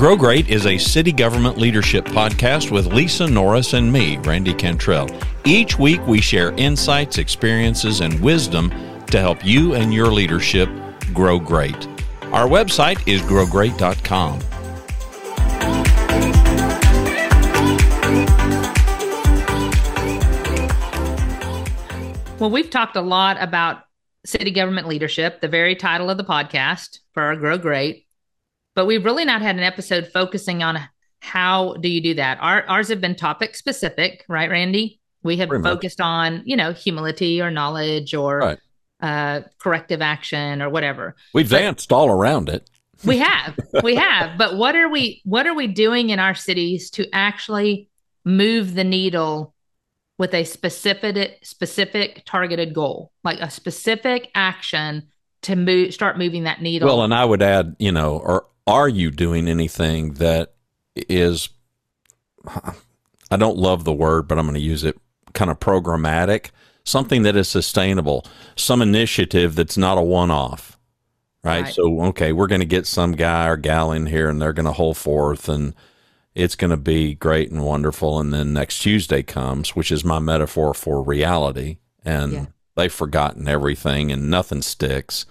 Grow Great is a city government leadership podcast with Lisa Norris and me, Randy Cantrell. Each week we share insights, experiences, and wisdom to help you and your leadership grow great. Our website is growgreat.com. Well, we've talked a lot about city government leadership, the very title of the podcast for our Grow Great, but we've really not had an episode focusing on how do you do that. Our, ours have been topic specific, right, Randy? We have Pretty focused much. on, you know, humility or knowledge or right. uh, corrective action or whatever. We've but danced all around it. we have, we have. But what are we? What are we doing in our cities to actually move the needle with a specific specific targeted goal, like a specific action to move start moving that needle. Well, and I would add, you know, or are you doing anything that is I don't love the word, but I'm going to use it kind of programmatic, something that is sustainable, some initiative that's not a one off. Right? right? So, okay, we're going to get some guy or gal in here and they're going to hold forth and it's going to be great and wonderful. And then next Tuesday comes, which is my metaphor for reality. And yeah. they've forgotten everything and nothing sticks.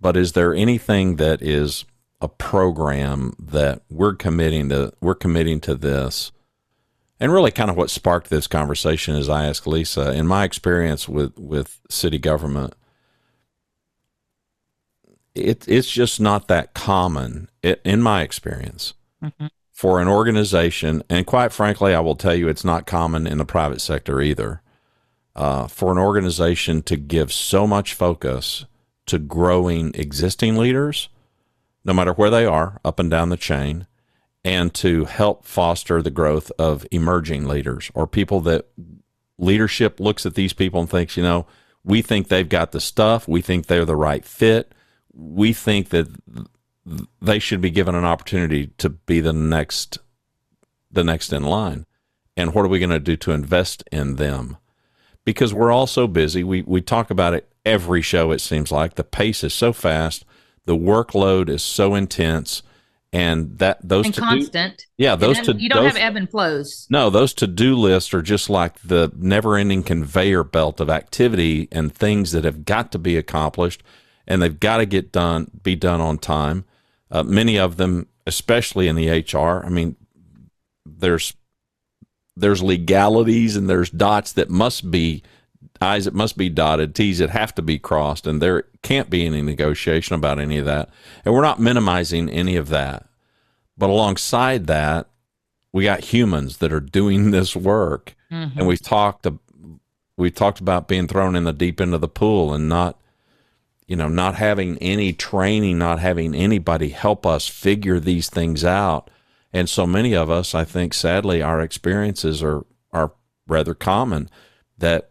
But is there anything that is a program that we're committing to? We're committing to this. And really, kind of what sparked this conversation is I asked Lisa, in my experience with, with city government, it, it's just not that common, it, in my experience, mm-hmm for an organization, and quite frankly, I will tell you it's not common in the private sector either, uh, for an organization to give so much focus to growing existing leaders, no matter where they are, up and down the chain, and to help foster the growth of emerging leaders or people that leadership looks at these people and thinks, you know, we think they've got the stuff, we think they're the right fit, we think that they should be given an opportunity to be the next the next in line. And what are we going to do to invest in them? Because we're all so busy. We we talk about it every show it seems like. The pace is so fast, the workload is so intense and that those and constant. yeah, those to you don't those, have ebb and flows. No, those to do lists are just like the never ending conveyor belt of activity and things that have got to be accomplished, and they've got to get done, be done on time. Uh, many of them, especially in the HR, I mean, there's there's legalities and there's dots that must be I's that must be dotted, T's that have to be crossed, and there can't be any negotiation about any of that. And we're not minimizing any of that. But alongside that, we got humans that are doing this work. Mm-hmm. And we've talked we talked about being thrown in the deep end of the pool and not you know, not having any training, not having anybody help us figure these things out. And so many of us, I think, sadly, our experiences are are rather common that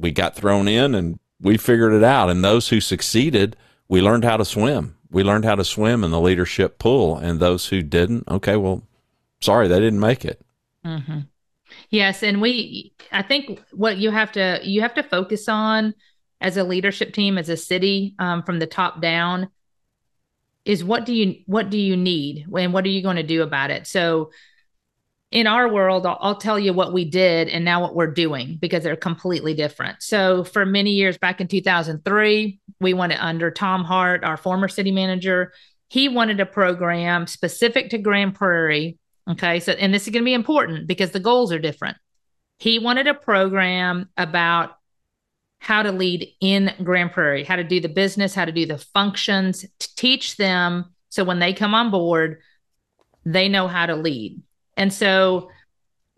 we got thrown in and we figured it out. And those who succeeded, we learned how to swim. We learned how to swim in the leadership pool. And those who didn't, okay, well, sorry, they didn't make it. Mm-hmm. Yes, and we, I think, what you have to you have to focus on as a leadership team, as a city, um, from the top down, is what do you what do you need and what are you going to do about it? So, in our world, I'll, tell you what we did and now what we're doing because they're completely different. So, for many years back in 2003, we went under Tom Hart, our former city manager. He wanted a program specific to Grand Prairie. Okay. So, and this is going to be important because the goals are different. He wanted a program about how to lead in Grand Prairie, how to do the business, how to do the functions, to teach them so when they come on board, they know how to lead. And so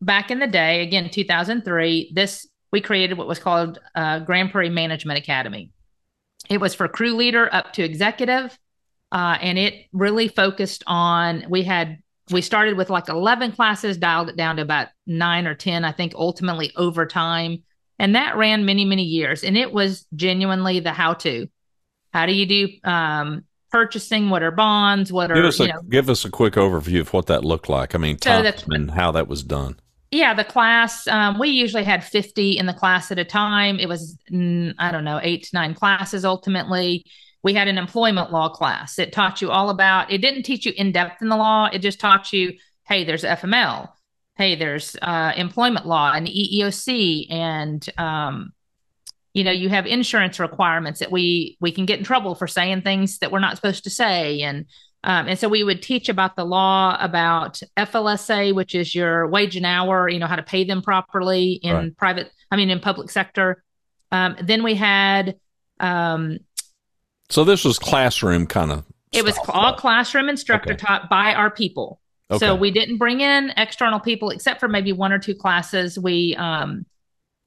back in the day, again, 2003, this we created what was called uh, Grand Prairie Management Academy. It was for crew leader up to executive, uh, and it really focused on. We had we started with like 11 classes, dialed it down to about nine or 10, I think, ultimately over time and that ran many, many years. And it was genuinely the how to. How do you do um, purchasing? What are bonds? What are give us a, know, give us a quick overview of what that looked like. I mean, so the, and how that was done. Yeah, the class um, we usually had fifty in the class at a time. It was mm, I don't know eight to nine classes ultimately. we had an employment law class. It taught you all about, it didn't teach you in depth in the law. It just taught you, hey, there's FML. Hey, there's uh, employment law and EEOC and, um, you know, you have insurance requirements that we we can get in trouble for saying things that we're not supposed to say, and um, and so we would teach about the law about FLSA, which is your wage and hour, you know, how to pay them properly in right. private, I mean, in public sector. Um, then we had. Um, so this was classroom kind of. It was all classroom instructor okay. taught by our people. Okay. So we didn't bring in external people except for maybe one or two classes. We um,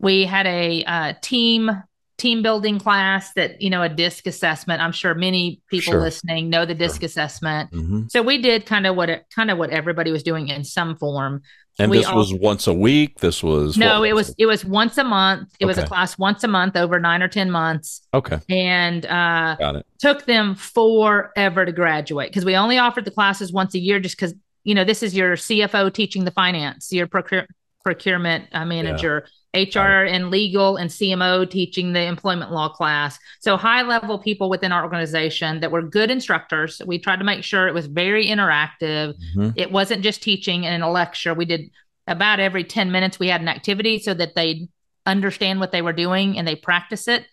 we had a uh, team team building class that you know a DISC assessment. I'm sure many people sure. listening know the DISC sure. assessment. Mm-hmm. so we did kind of what it, kind of what everybody was doing in some form. And we this all, was once a week? This was no it was it was once a month. It okay. was a class once a month over nine or ten months. Okay. And uh got it. took them forever to graduate because we only offered the classes once a year just because you know this is your cfo teaching the finance your procure, procurement uh, manager yeah HR and legal and CMO teaching the employment law class. So high level people within our organization that were good instructors. We tried to make sure it was very interactive. Mm-hmm. It wasn't just teaching and a lecture. We did about every 10 minutes we had an activity so that they understand what they were doing and they practice it.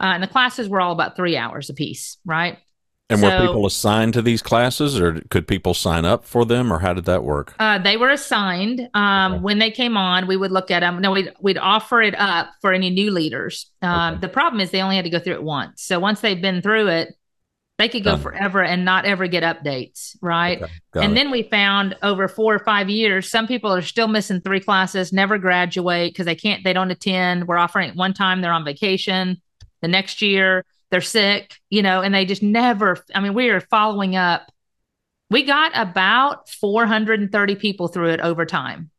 Uh, and the classes were all about three hours a piece, right? And so, were people assigned to these classes, or could people sign up for them, or how did that work? Uh, they were assigned um, okay. when they came on. We would look at them. No, we'd we'd offer it up for any new leaders. Um, okay. The problem is they only had to go through it once. So once they've been through it, they could go Done. forever and not ever get updates, right? Okay. And it. then we found over four or five years, some people are still missing three classes, never graduate because they can't, they don't attend. We're offering it one time, they're on vacation. The next year they're sick, you know, and they just never, I mean, we are following up. We got about 430 people through it over time.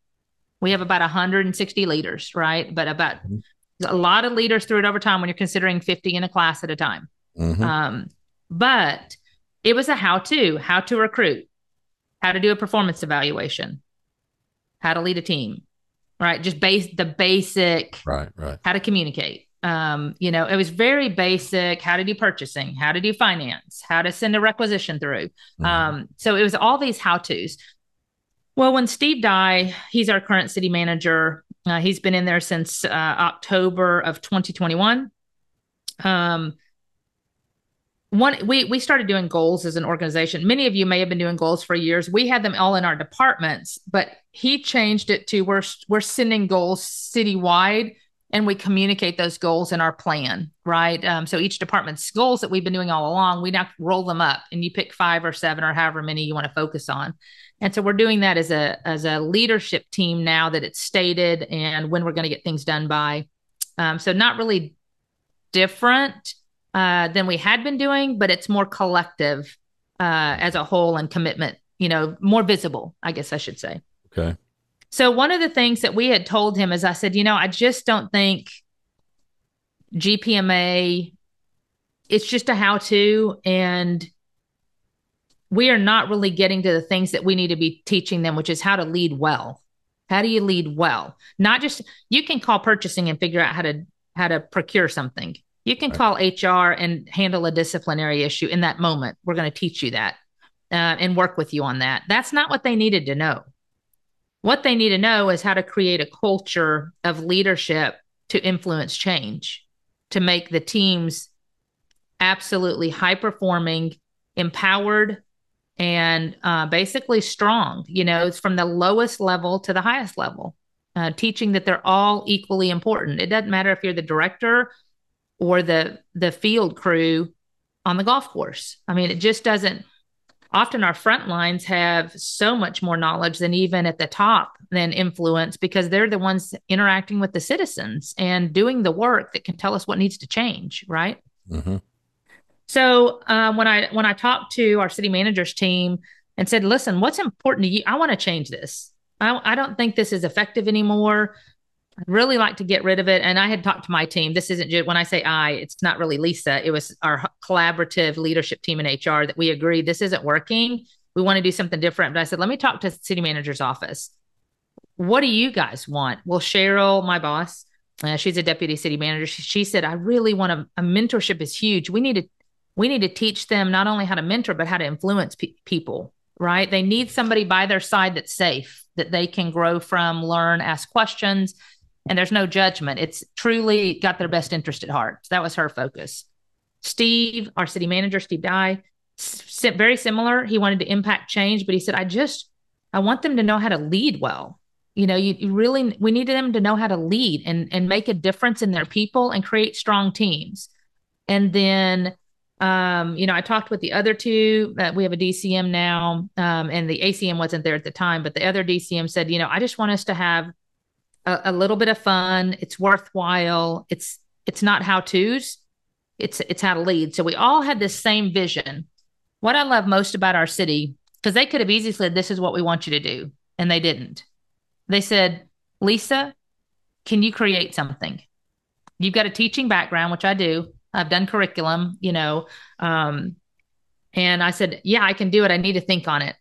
We have about 160 leaders, right? But about mm-hmm. a lot of leaders through it over time when you're considering 50 in a class at a time. Mm-hmm. Um, but it was a how to, how to recruit, how to do a performance evaluation, how to lead a team, right? Just base the basic, right, right. How to communicate um, you know, it was very basic how to do purchasing, how to do finance, how to send a requisition through. Mm-hmm. Um, so it was all these how to's. Well, when Steve Dye, he's our current city manager. Uh, he's been in there since uh, October of 2021. Um, one we we started doing goals as an organization. Many of you may have been doing goals for years. We had them all in our departments, but he changed it to we're we're sending goals citywide and we communicate those goals in our plan, right? Um, so each department's goals that we've been doing all along, we now roll them up, and you pick five or seven or however many you want to focus on. And so we're doing that as a as a leadership team now that it's stated and when we're going to get things done by. Um, so not really different uh, than we had been doing, but it's more collective uh, as a whole and commitment. You know, more visible, I guess I should say. Okay. So one of the things that we had told him is I said, you know, I just don't think GPMA it's just a how to and we are not really getting to the things that we need to be teaching them, which is how to lead well. How do you lead well? Not just you can call purchasing and figure out how to how to procure something. You can right. call HR and handle a disciplinary issue in that moment. We're going to teach you that uh, and work with you on that. That's not what they needed to know. What they need to know is how to create a culture of leadership to influence change, to make the teams absolutely high performing, empowered, and uh, basically strong. You know, it's from the lowest level to the highest level, uh, teaching that they're all equally important. It doesn't matter if you're the director or the the field crew on the golf course. I mean, it just doesn't often our front lines have so much more knowledge than even at the top than influence because they're the ones interacting with the citizens and doing the work that can tell us what needs to change right? Mm-hmm. so um, when i when i talked to our city managers team and said listen what's important to you? I want to change this. I, I don't think this is effective anymore I'd really like to get rid of it. And I had talked to my team. This isn't just when I say I, it's not really Lisa. It was our collaborative leadership team in HR that we agreed this isn't working. We want to do something different. But I said, let me talk to city manager's office. What do you guys want? Well, Cheryl, my boss, uh, she's a deputy city manager. She, she said, I really want a, a mentorship is huge. We need to we need to teach them not only how to mentor, but how to influence pe- people, right? They need somebody by their side that's safe, that they can grow from, learn, ask questions, and there's no judgment. It's truly got their best interest at heart. So that was her focus. Steve, our city manager, Steve Dye, very similar. He wanted to impact change, but he said, I just, I want them to know how to lead well. You know, you, you really, we needed them to know how to lead and, and make a difference in their people and create strong teams. And then, um, you know, I talked with the other two. Uh, we have a DCM now, um, and the ACM wasn't there at the time, but the other DCM said, you know, I just want us to have a, a little bit of fun. It's worthwhile. It's it's not how tos. It's it's how to lead. So we all had this same vision. What I love most about our city, because they could have easily said, "This is what we want you to do," and they didn't. They said, "Lisa, can you create something? You've got a teaching background, which I do. I've done curriculum, you know." Um, and I said, "Yeah, I can do it. I need to think on it."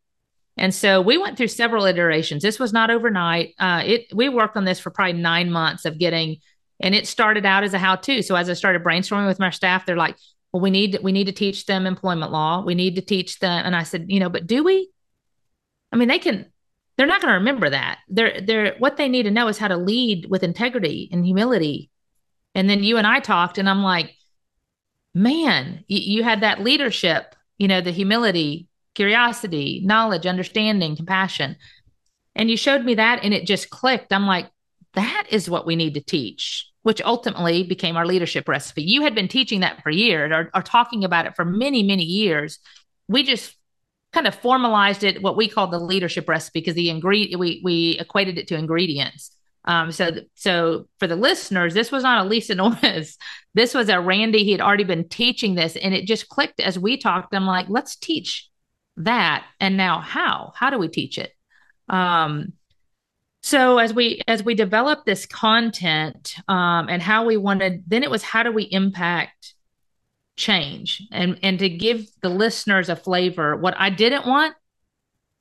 And so we went through several iterations. This was not overnight. Uh, it we worked on this for probably nine months of getting, and it started out as a how-to. So as I started brainstorming with my staff, they're like, "Well, we need we need to teach them employment law. We need to teach them." And I said, "You know, but do we? I mean, they can. They're not going to remember that. They're they're what they need to know is how to lead with integrity and humility." And then you and I talked, and I'm like, "Man, you, you had that leadership." You know, the humility, curiosity, knowledge, understanding, compassion. And you showed me that and it just clicked. I'm like, that is what we need to teach, which ultimately became our leadership recipe. You had been teaching that for years or, or talking about it for many, many years. We just kind of formalized it, what we call the leadership recipe, because the ingredient we we equated it to ingredients. Um, so, so for the listeners, this was not a Lisa Norris. This was a Randy. He had already been teaching this, and it just clicked as we talked. I'm like, let's teach that and now how? How do we teach it? Um, so as we as we developed this content um, and how we wanted then it was how do we impact change? And and to give the listeners a flavor what i didn't want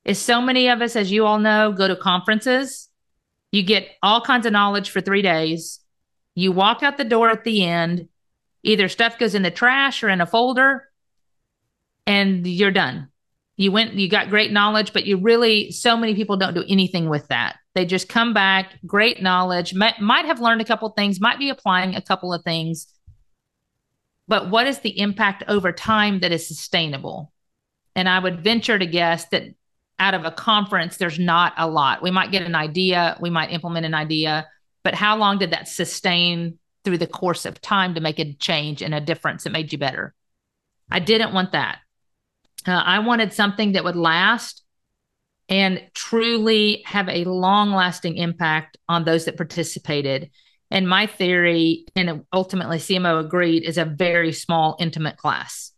is so many of us as you all know go to conferences. You get all kinds of knowledge for three days. You walk out the door at the end. Either stuff goes in the trash or in a folder and you're done you went you got great knowledge but you really so many people don't do anything with that. They just come back great knowledge might, might have learned a couple things might be applying a couple of things. But what is the impact over time that is sustainable? And i would venture to guess that out of a conference there's not a lot. We might get an idea we might implement an idea but how long did that sustain through the course of time to make a change and a difference that made you better? I didn't want that uh, I wanted something that would last and truly have a long lasting impact on those that participated. And my theory, and ultimately CMO agreed, is a very small, intimate class.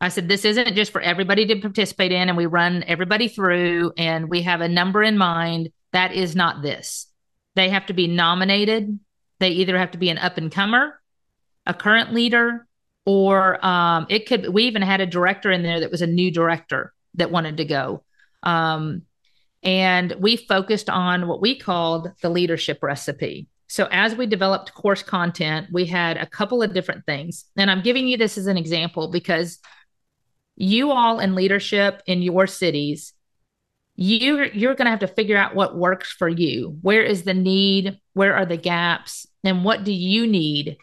I said, this isn't just for everybody to participate in, and we run everybody through, and we have a number in mind. That is not this. They have to be nominated. They either have to be an up and comer, a current leader, or um, it could we even had a director in there that was a new director that wanted to go. Um, and we focused on what we called the leadership recipe. So as we developed course content we had a couple of different things. And i'm giving you this as an example because you all in leadership in your cities you you're going to have to figure out what works for you. Where is the need? Where are the gaps? And what do you need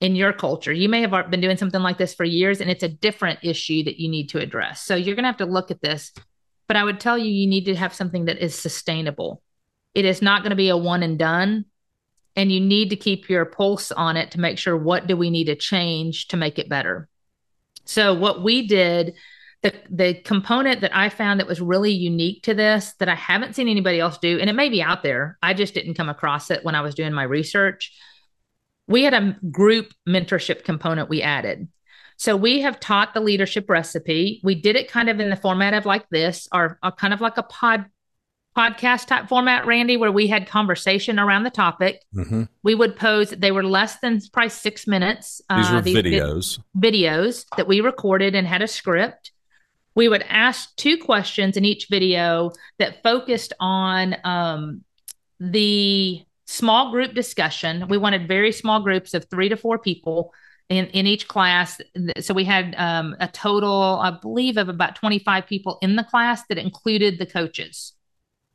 in your culture. You may have been doing something like this for years and it's a different issue that you need to address. So you're going to have to look at this. But I would tell you, you need to have something that is sustainable. It is not going to be a one and done. And you need to keep your pulse on it to make sure what do we need to change to make it better. So what we did, the the component that I found that was really unique to this that I haven't seen anybody else do, and it may be out there, I just didn't come across it when I was doing my research we had a group mentorship component we added. So we have taught the leadership recipe. We did it kind of in the format of like this, or, or kind of like a pod podcast type format, Randy, where we had conversation around the topic. Mm-hmm. We would pose, they were less than probably six minutes. These uh, were these videos. Vi- videos that we recorded and had a script. We would ask two questions in each video that focused on um, the small group discussion. We wanted very small groups of three to four people in, in each class. So we had um, a total, I believe, of about 25 people in the class that included the coaches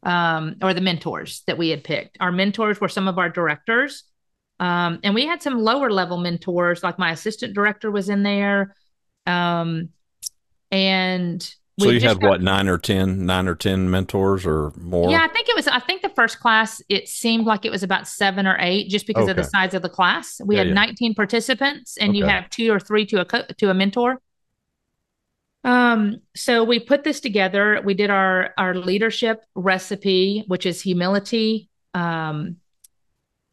um, or the mentors that we had picked. Our mentors were some of our directors. Um, and we had some lower level mentors, like my assistant director was in there. Um, and so you had got, what nine or ten, nine or ten mentors or more? Yeah, I think it was. I think the first class it seemed like it was about seven or eight, just because okay. of the size of the class. We yeah, had yeah. nineteen participants, and okay. you have two or three to a co- to a mentor. Um, so we put this together. We did our our leadership recipe, which is humility, um,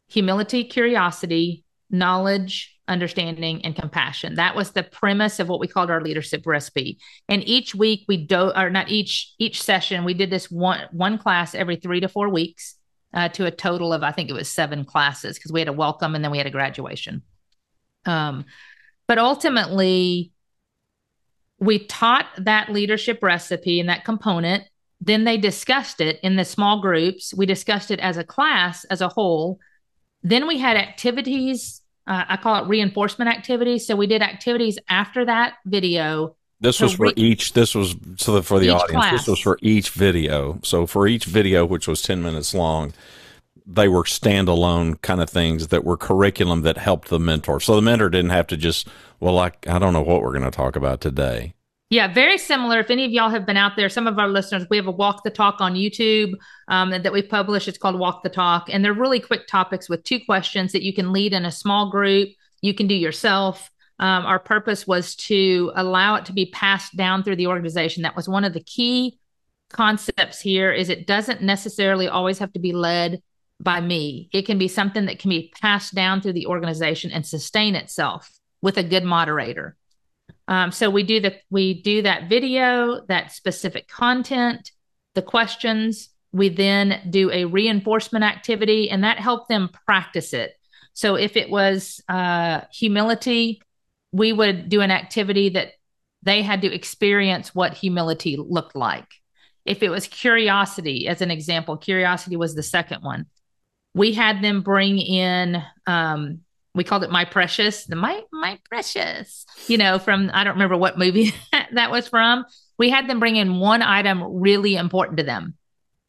humility, curiosity, knowledge, understanding, and compassion. That was the premise of what we called our leadership recipe. And each week we do, or not each each session, we did this one one class every three to four weeks uh, to a total of I think it was seven classes because we had a welcome and then we had a graduation. Um, but ultimately, we taught that leadership recipe and that component. Then they discussed it in the small groups. We discussed it as a class as a whole then we had activities. Uh, I call it reinforcement activities. So we did activities after that video. This was for re- each. This was so that for the audience. Class. This was for each video. So for each video, which was ten minutes long, they were standalone kind of things that were curriculum that helped the mentor. So the mentor didn't have to just well, like I don't know what we're going to talk about today. Yeah, very similar. If any of y'all have been out there, some of our listeners, we have a Walk the Talk on YouTube um, that we publish. It's called Walk the Talk. And they're really quick topics with two questions that you can lead in a small group, you can do yourself. Um, our purpose was to allow it to be passed down through the organization. That was one of the key concepts here is it doesn't necessarily always have to be led by me. It can be something that can be passed down through the organization and sustain itself with a good moderator. Um, so we do the we do that video, that specific content, the questions. We then do a reinforcement activity, and that helped them practice it. So if it was uh, humility, we would do an activity that they had to experience what humility looked like. If it was curiosity, as an example, curiosity was the second one. We had them bring in um, we called it my precious the my my precious you know from i don't remember what movie that was from. We had them bring in one item really important to them.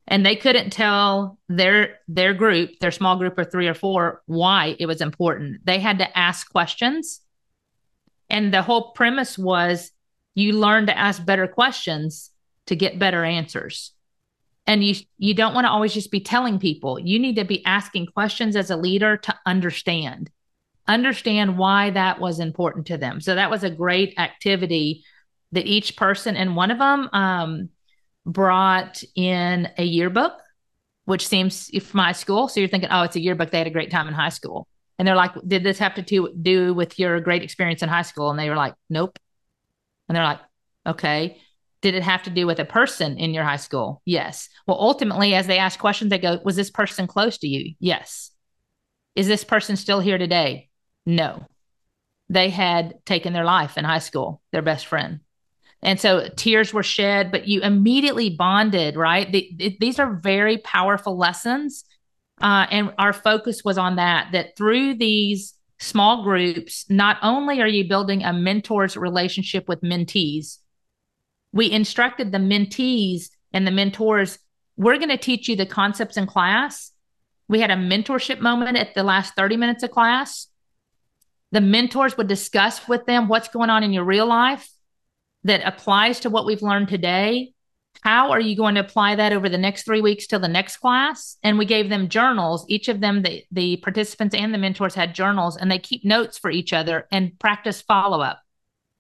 And they couldn't tell their their group their small group of three or four why it was important. They had to ask questions. And the whole premise was you learn to ask better questions to get better answers. And you you don't want to always just be telling people. You need to be asking questions as a leader to understand understand why that was important to them. So that was a great activity that each person and one of them um, brought in a yearbook, which seems from my school. So you're thinking, oh, it's a yearbook. They had a great time in high school. And they're like, did this have to do with your great experience in high school? And they were like, nope. And they're like, okay. Did it have to do with a person in your high school? Yes. Well, ultimately, as they ask questions, they go, was this person close to you? Yes. Is this person still here today? No, they had taken their life in high school, their best friend. And so tears were shed, but you immediately bonded, right? The, these are very powerful lessons. Uh, and our focus was on that, that through these small groups, not only are you building a mentor's relationship with mentees, we instructed the mentees and the mentors, we're going to teach you the concepts in class. We had a mentorship moment at the last 30 minutes of class the mentors would discuss with them what's going on in your real life that applies to what we've learned today. How are you going to apply that over the next three weeks till the next class? And we gave them journals. Each of them, the, the participants and the mentors had journals, and they keep notes for each other and practice follow up.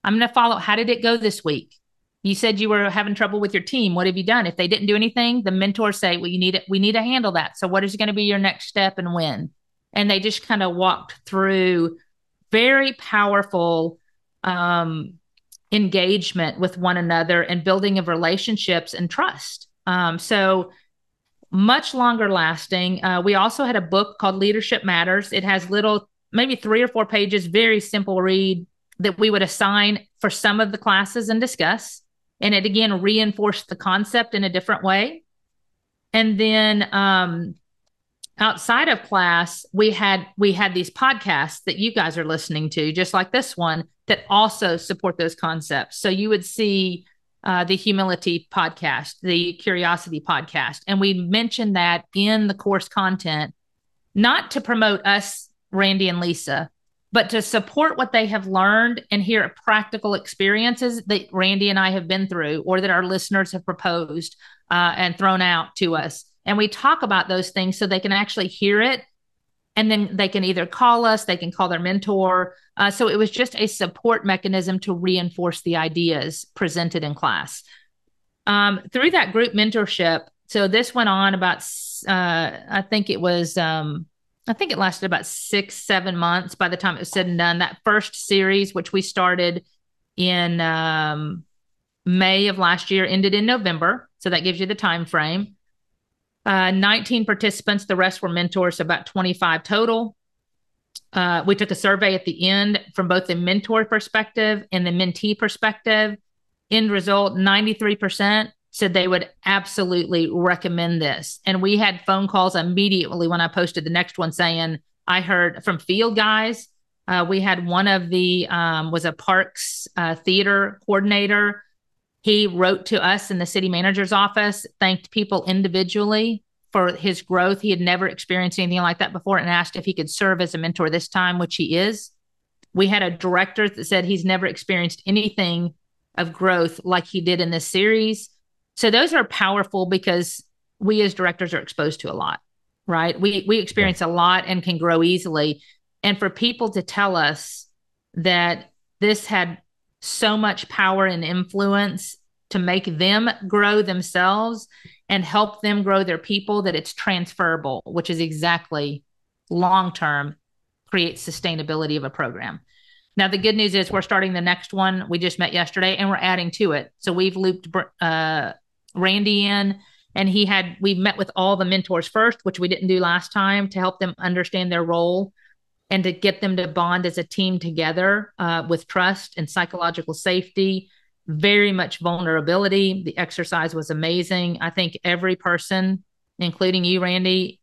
I'm going to follow. How did it go this week? You said you were having trouble with your team. What have you done? If they didn't do anything, the mentors say, "Well, you need it. We need to handle that. So, what is going to be your next step and when?" And they just kind of walked through very powerful um, engagement with one another and building of relationships and trust. Um, so much longer lasting. Uh, we also had a book called Leadership Matters. It has little, maybe three or four pages, very simple read that we would assign for some of the classes and discuss. And it again reinforced the concept in a different way. And then um, outside of class, we had we had these podcasts that you guys are listening to, just like this one, that also support those concepts. So you would see uh, the humility podcast, the curiosity podcast, and we mentioned that in the course content, not to promote us, Randy and Lisa, but to support what they have learned and hear practical experiences that Randy and I have been through or that our listeners have proposed uh, and thrown out to us. And we talk about those things so they can actually hear it. And then they can either call us, they can call their mentor. Uh, so it was just a support mechanism to reinforce the ideas presented in class. Um, through that group mentorship, so this went on about, uh, I think it was um, I think it lasted about six, seven months by the time it was said and done. That first series, which we started in um, May of last year, ended in November. So that gives you the time frame. Uh, 19 participants, the rest were mentors, about 25 total. Uh, we took a survey at the end from both the mentor perspective and the mentee perspective. End result 93% said they would absolutely recommend this. And we had phone calls immediately when I posted the next one saying, I heard from field guys. Uh, we had one of the um, was a parks uh, theater coordinator. He wrote to us in the city manager's office, thanked people individually for his growth. He had never experienced anything like that before and asked if he could serve as a mentor this time, which he is. We had a director that said he's never experienced anything of growth like he did in this series. So those are powerful because we as directors are exposed to a lot, right? We we experience a lot and can grow easily. And for people to tell us that this had so much power and influence to make them grow themselves and help them grow their people that it's transferable, which is exactly long term creates sustainability of a program. Now, the good news is we're starting the next one. We just met yesterday and we're adding to it. So we've looped uh, Randy in, and he had we met with all the mentors first, which we didn't do last time, to help them understand their role and to get them to bond as a team together uh, with trust and psychological safety. Very much vulnerability. The exercise was amazing. I think every person, including you, Randy,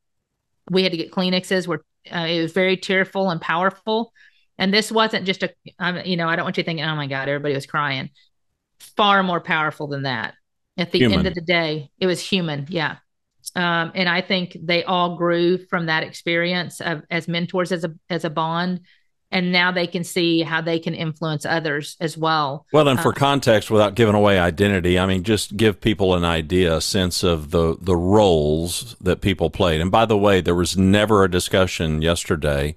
we had to get Kleenexes. Where uh, it was very tearful and powerful. And this wasn't just a, um, you know, I don't want you thinking, oh my God, everybody was crying. Far more powerful than that at the human. end of the day it was human yeah um, and i think they all grew from that experience of, as mentors as a as a bond. And now they can see how they can influence others as well. Well and for um, context without giving away identity i mean just give people an idea a sense of the the roles that people played. And by the way there was never a discussion yesterday.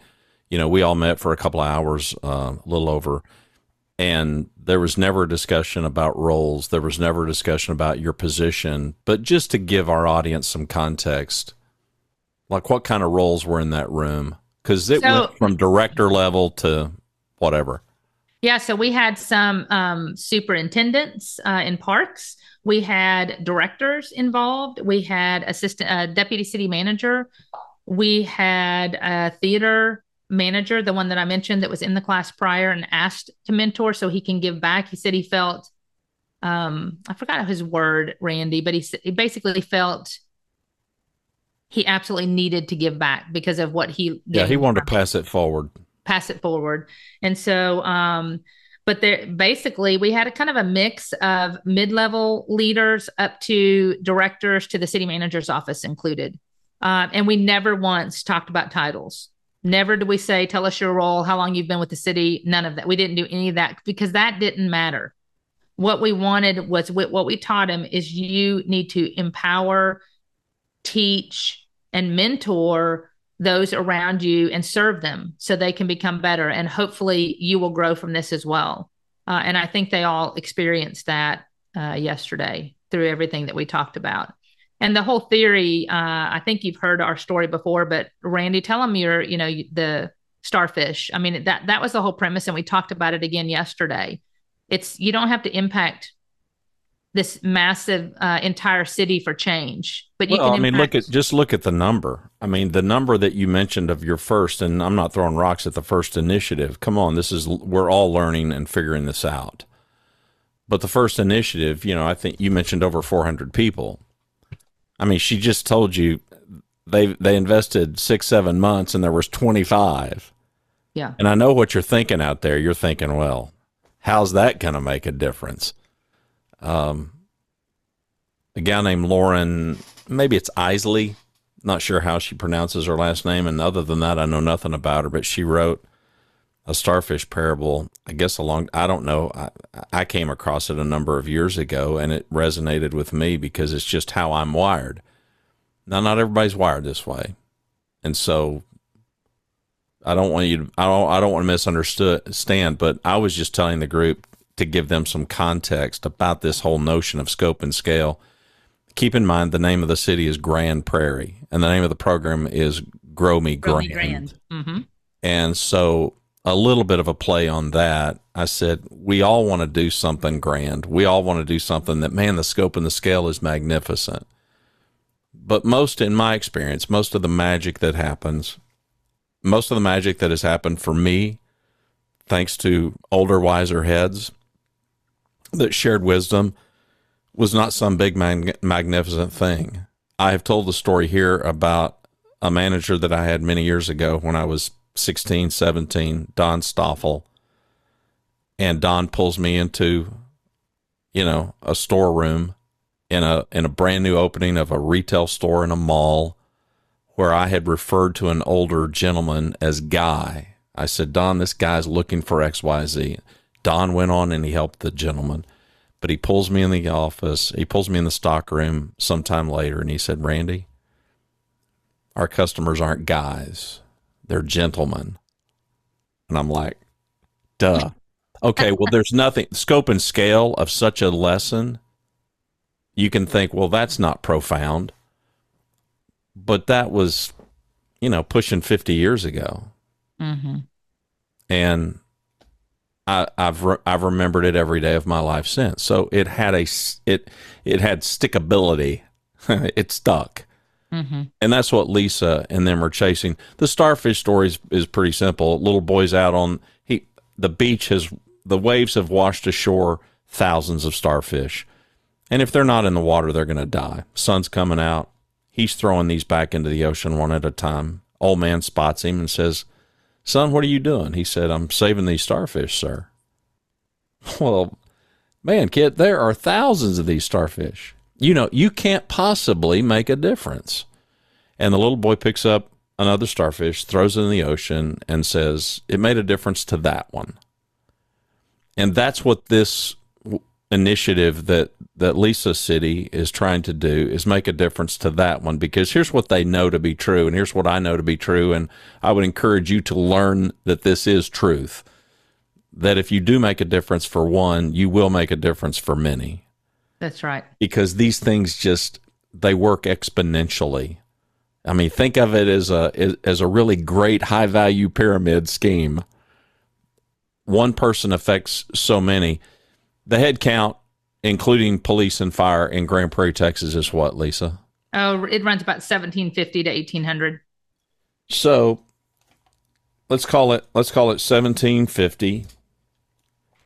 You know we all met for a couple of hours uh, a little over and there was never a discussion about roles. There was never a discussion about your position. But just to give our audience some context, like what kind of roles were in that room? Because it so, went from director level to whatever. Yeah, so we had some um, superintendents uh, in parks. We had directors involved. We had assistant uh, deputy city manager. We had a theater manager, the one that I mentioned that was in the class prior and asked to mentor so he can give back. He said he felt, um, I forgot his word, Randy, but he, he basically felt he absolutely needed to give back because of what he. Yeah, he wanted to pass it forward. Pass it forward. And so, um, but there basically we had a kind of a mix of mid-level leaders up to directors to the city manager's office included. Uh, and we never once talked about titles. Never did we say, tell us your role, how long you've been with the city. None of that. We didn't do any of that because that didn't matter. What we wanted was what we taught him is you need to empower, teach, and mentor those around you and serve them so they can become better. And hopefully you will grow from this as well. Uh, and I think they all experienced that uh, yesterday through everything that we talked about and the whole theory uh, i think you've heard our story before but randy tell them you're you know the starfish i mean that that was the whole premise and we talked about it again yesterday. It's you don't have to impact this massive uh, entire city for change but you well, can i mean look at just look at the number. I mean the number that you mentioned of your first and i'm not throwing rocks at the first initiative. Come on this is we're all learning and figuring this out. But the first initiative you know i think you mentioned over 400 people I mean, she just told you they they invested six seven months and there was 25 Yeah. and i know what you're thinking out there. You're thinking well how's that going to make a difference? Um a guy named Loren maybe it's Eiseley. Not sure how she pronounces her last name. And other than that i know nothing about her but she wrote a starfish parable i guess along i don't know i, I came across it a number of years ago and it resonated with me because it's just how i'm wired now, not everybody's wired this way, and so I don't want you. To, I don't. I don't want to misunderstand. Stand but I was just telling the group to give them some context about this whole notion of scope and scale. Keep in mind the name of the city is Grand Prairie, and the name of the program is Grow Me Grow me Grand. grand. Mm-hmm. And so a little bit of a play on that. I said, we all want to do something grand. We all want to do something that, man, the scope and the scale is magnificent. But most, in my experience, most of the magic that happens, most of the magic that has happened for me, thanks to older, wiser heads that shared wisdom, was not some big, mag- magnificent thing. I have told the story here about a manager that I had many years ago when I was 16, 17, Don Stoffel. And Don pulls me into, you know, a storeroom in a in a brand new opening of a retail store in a mall where I had referred to an older gentleman as Guy. I said, Don, this guy's looking for XYZ. Don went on and he helped the gentleman. But he pulls me in the office, he pulls me in the stock room sometime later and he said, Randy, our customers aren't guys, they're gentlemen. And I'm like, duh. Okay, well, there's nothing, scope and scale of such a lesson. You can think, well, that's not profound. But that was, you know, pushing 50 years ago. Mm-hmm. And I, I've re- I've remembered it every day of my life since. So it had a it it had stickability. it stuck. Mm-hmm. And that's what Lisa and them are chasing. The starfish story is, is pretty simple. Little boy's out on he the beach has the waves have washed ashore thousands of starfish. And if they're not in the water, they're gonna die. Sun's coming out. He's throwing these back into the ocean one at a time. Old man spots him and says, Son, what are you doing? He said, I'm saving these starfish, sir. Well, man, kid, there are thousands of these starfish. You know, you can't possibly make a difference. And the little boy picks up another starfish, throws it in the ocean, and says, It made a difference to that one. And that's what this initiative that, that Lisa City is trying to do is make a difference to that one because here's what they know to be true, and here's what I know to be true. And I would encourage you to learn that this is truth. That if you do make a difference for one, you will make a difference for many That's right. because these things just they work exponentially. I mean, think of it as a as a really great high value pyramid scheme. One person affects so many. The head count, including police and fire in Grand Prairie, Texas, is what, Lisa? Oh, it runs about 1750 to 1800. So let's call it let's call it seventeen fifty.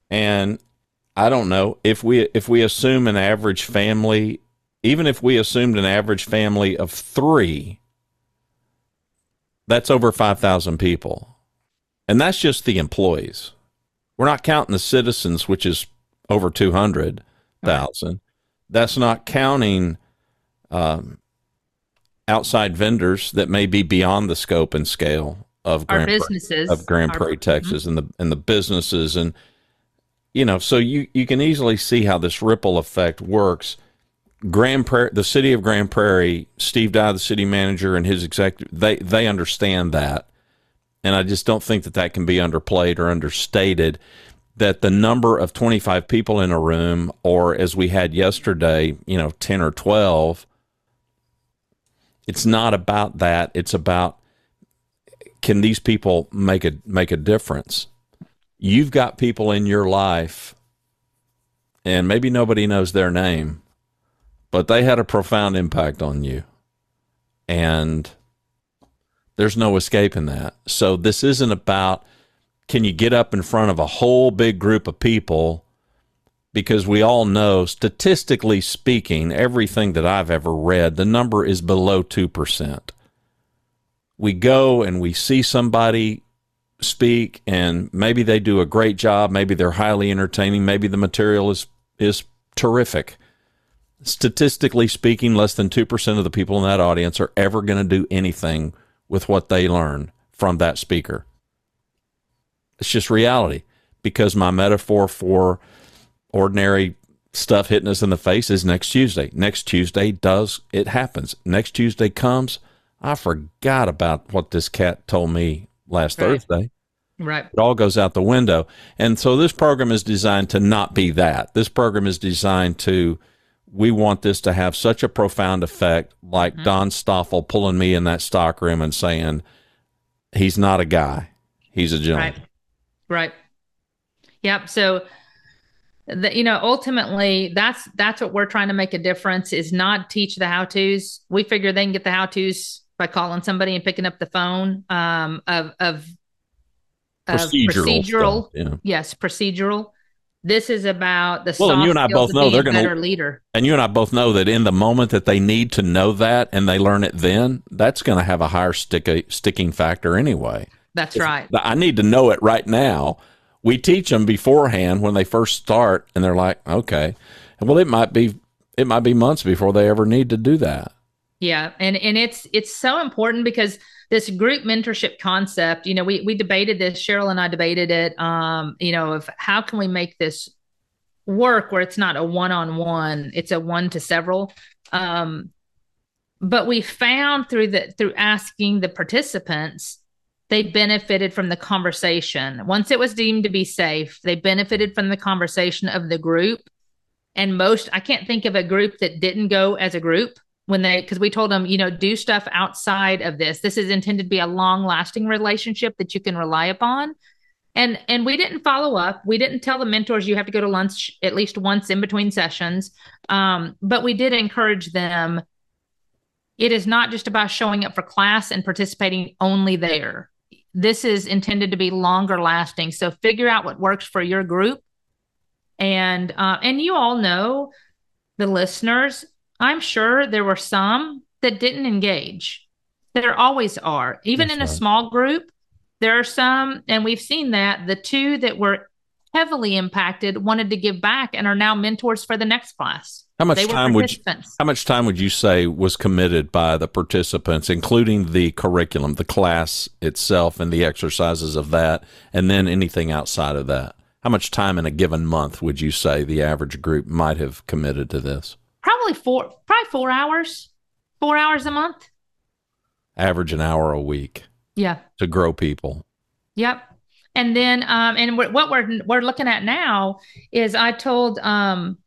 And I don't know. If we if we assume an average family, even if we assumed an average family of three, that's over five thousand people, and that's just the employees. We're not counting the citizens, which is over two hundred thousand. That's not counting um, outside vendors that may be beyond the scope and scale of Our Grand Prairie businesses. of Grand our- Prairie, Texas, and the and the businesses and you know, so you you can easily see how this ripple effect works. Grand Prairie, the city of Grand Prairie, Steve Dye, the city manager, and his executive, they they understand that, and I just don't think that that can be underplayed or understated. That the number of twenty five people in a room, or as we had yesterday, you know, ten or twelve, it's not about that. It's about can these people make a make a difference? You've got people in your life, and maybe nobody knows their name, but they had a profound impact on you, and there's no escaping that. So this isn't about can you get up in front of a whole big group of people because we all know statistically speaking everything that I've ever read the number is below 2%. we go and we see somebody speak and maybe they do a great job, maybe they're highly entertaining, maybe the material is is terrific. Statistically speaking, less than 2% of the people in that audience are ever going to do anything with what they learn from that speaker. It's just reality because my metaphor for ordinary stuff hitting us in the face is next Tuesday. Next Tuesday does it happens. Next Tuesday comes, I forgot about what this cat told me last right. Thursday. Right. It all goes out the window. And so this program is designed to not be that. This program is designed to, we want this to have such a profound effect, like mm-hmm. Don Stoffel pulling me in that stock room and saying, he's not a guy, he's a gentleman. Right. Right. Yep. So, the, you know, ultimately, that's that's what we're trying to make a difference. Is not teach the how tos. We figure they can get the how tos by calling somebody and picking up the phone um, of of, procedural, procedural yeah. yes, procedural. This is about the well, and you and I both know they're going to better leader. And you and I both know that in the moment that they need to know that and they learn it then, that's going to have a higher stick, sticking factor anyway. That's right. I need to know it right now. We teach them beforehand when they first start, and they're like, okay. Well, it might be it might be months before they ever need to do that. Yeah, and and it's it's so important because this group mentorship concept, you know, we we debated this. Cheryl and I debated it. Um, you know, of how can we make this work where it's not a one on one, it's a one to several. Um, but we found through the through asking the participants, they benefited from the conversation. Once it was deemed to be safe, they benefited from the conversation of the group. And most, I can't think of a group that didn't go as a group when they because we told them you know do stuff outside of this. This is intended to be a long lasting relationship that you can rely upon. And and we didn't follow up. We didn't tell the mentors you have to go to lunch at least once in between sessions. Um, but we did encourage them it is not just about showing up for class and participating only there. This is intended to be longer lasting. So figure out what works for your group. And uh, and you all know the listeners I'm sure there were some that didn't engage. There always are. Even That's in a small group, there are some, and we've seen that the two that were heavily impacted wanted to give back and are now mentors for the next class. How much time would you, how much time would you say was committed by the participants, including the curriculum, the class itself, and the exercises of that, and then anything outside of that? How much time in a given month would you say the average group might have committed to this? Probably four, probably four hours, four hours a month. Average an hour a week. Yeah. To grow people. Yep. And then, um, and we're, what we're we're looking at now is I told, um,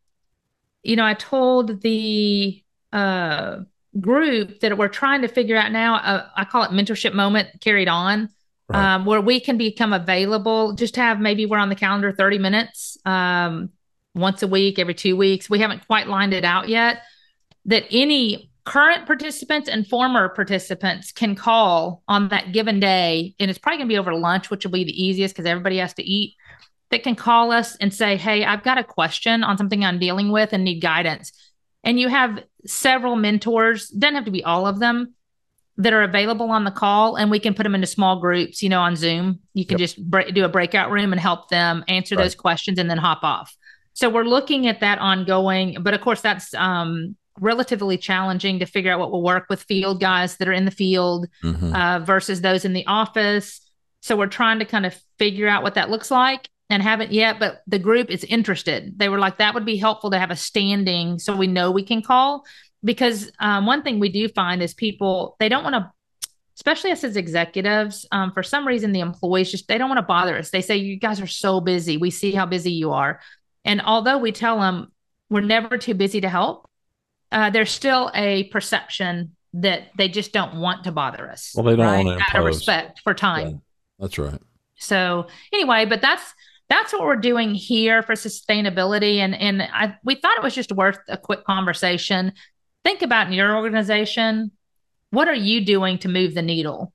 you know, I told the uh group that we're trying to figure out now. Uh, I call it mentorship moment carried on. Right. Um, where we can become available, just to have maybe we're on the calendar 30 minutes. Um, once a week, every two weeks. We haven't quite lined it out yet. That any current participants and former participants can call on that given day. And it's probably going to be over lunch, which will be the easiest because everybody has to eat. That can call us and say, Hey, I've got a question on something I'm dealing with and need guidance. And you have several mentors, doesn't have to be all of them, that are available on the call and we can put them into small groups you know on zoom you can yep. just do a breakout room and help them answer right. those questions and then hop off so we're looking at that ongoing, but of course that's um, relatively challenging to figure out what will work with field guys that are in the field mm-hmm. uh, versus those in the office. So we're trying to kind of figure out what that looks like and haven't yet, but the group is interested. They were like, that would be helpful to have a standing so we know we can call. Because um, one thing we do find is people, they don't want to, especially us as executives, um, for some reason, the employees just, they don't want to bother us. They say, you guys are so busy. We see how busy you are. And although we tell them we're never too busy to help, uh, there's still a perception that they just don't want to bother us. Well, they don't right? want to out of respect for time. Yeah, that's right. So anyway, but that's that's what we're doing here for sustainability, and and I, we thought it was just worth a quick conversation. Think about in your organization, what are you doing to move the needle?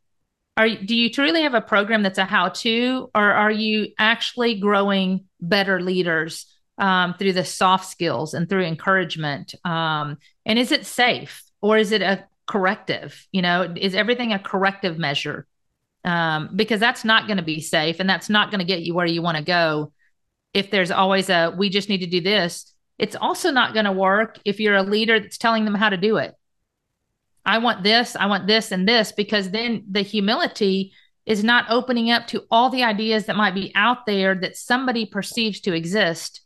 Are do you truly have a program that's a how-to, or are you actually growing better leaders um, through the soft skills and through encouragement? Um, and is it safe or is it a corrective? You know, is everything a corrective measure? Um, because that's not going to be safe and that's not going to get you where you want to go. If there's always a, we just need to do this, it's also not going to work if you're a leader that's telling them how to do it. I want this, I want this and this, because then the humility is not opening up to all the ideas that might be out there that somebody perceives to exist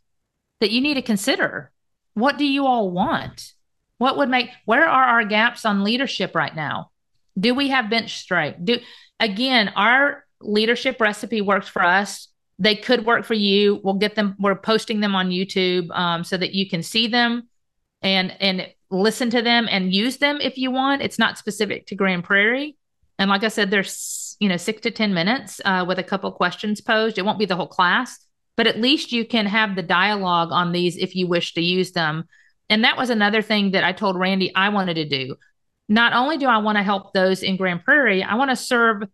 that you need to consider. What do you all want? What would make where are our gaps on leadership right now? Do we have bench strength? Do again, our leadership recipe works for us. They could work for you. We'll get them. We're posting them on YouTube um, so that you can see them and and listen to them and use them if you want. It's not specific to Grand Prairie. And like I said, there's you know six to ten minutes uh, with a couple questions posed. It won't be the whole class, but at least you can have the dialogue on these if you wish to use them. And that was another thing that I told Randy I wanted to do. Not only do I want to help those in Grand Prairie, I want to serve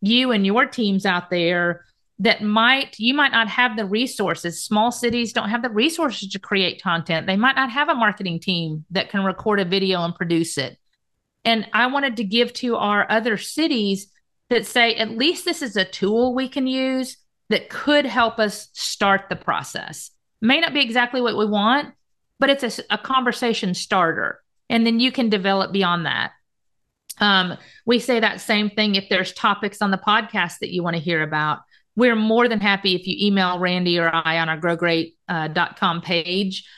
you and your teams out there that might you might not have the resources small cities don't have the resources to create content they might not have a marketing team that can record a video and produce it and i wanted to give to our other cities that say at least this is a tool we can use that could help us start the process may not be exactly what we want but it's a, a conversation starter and then you can develop beyond that um, we say that same thing if there's topics on the podcast that you want to hear about we're more than happy if you email Randy or I on our growgreat.com uh, page.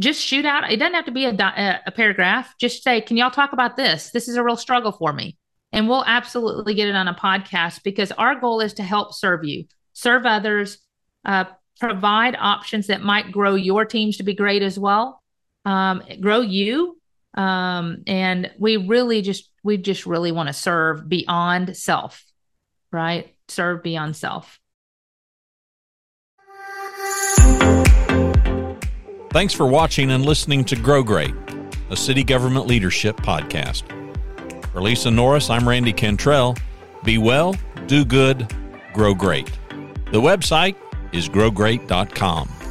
Just shoot out. It doesn't have to be a, a paragraph. Just say, can y'all talk about this? This is a real struggle for me. And we'll absolutely get it on a podcast because our goal is to help serve you, serve others, uh, provide options that might grow your teams to be great as well, um, grow you. Um, and we really just, we just really want to serve beyond self, right? serve beyond self. Thanks for watching and listening to Grow Great, a city government leadership podcast. For Lisa Norris, I'm Randy Cantrell. Be well, do good, grow great. The website is growgreat.com.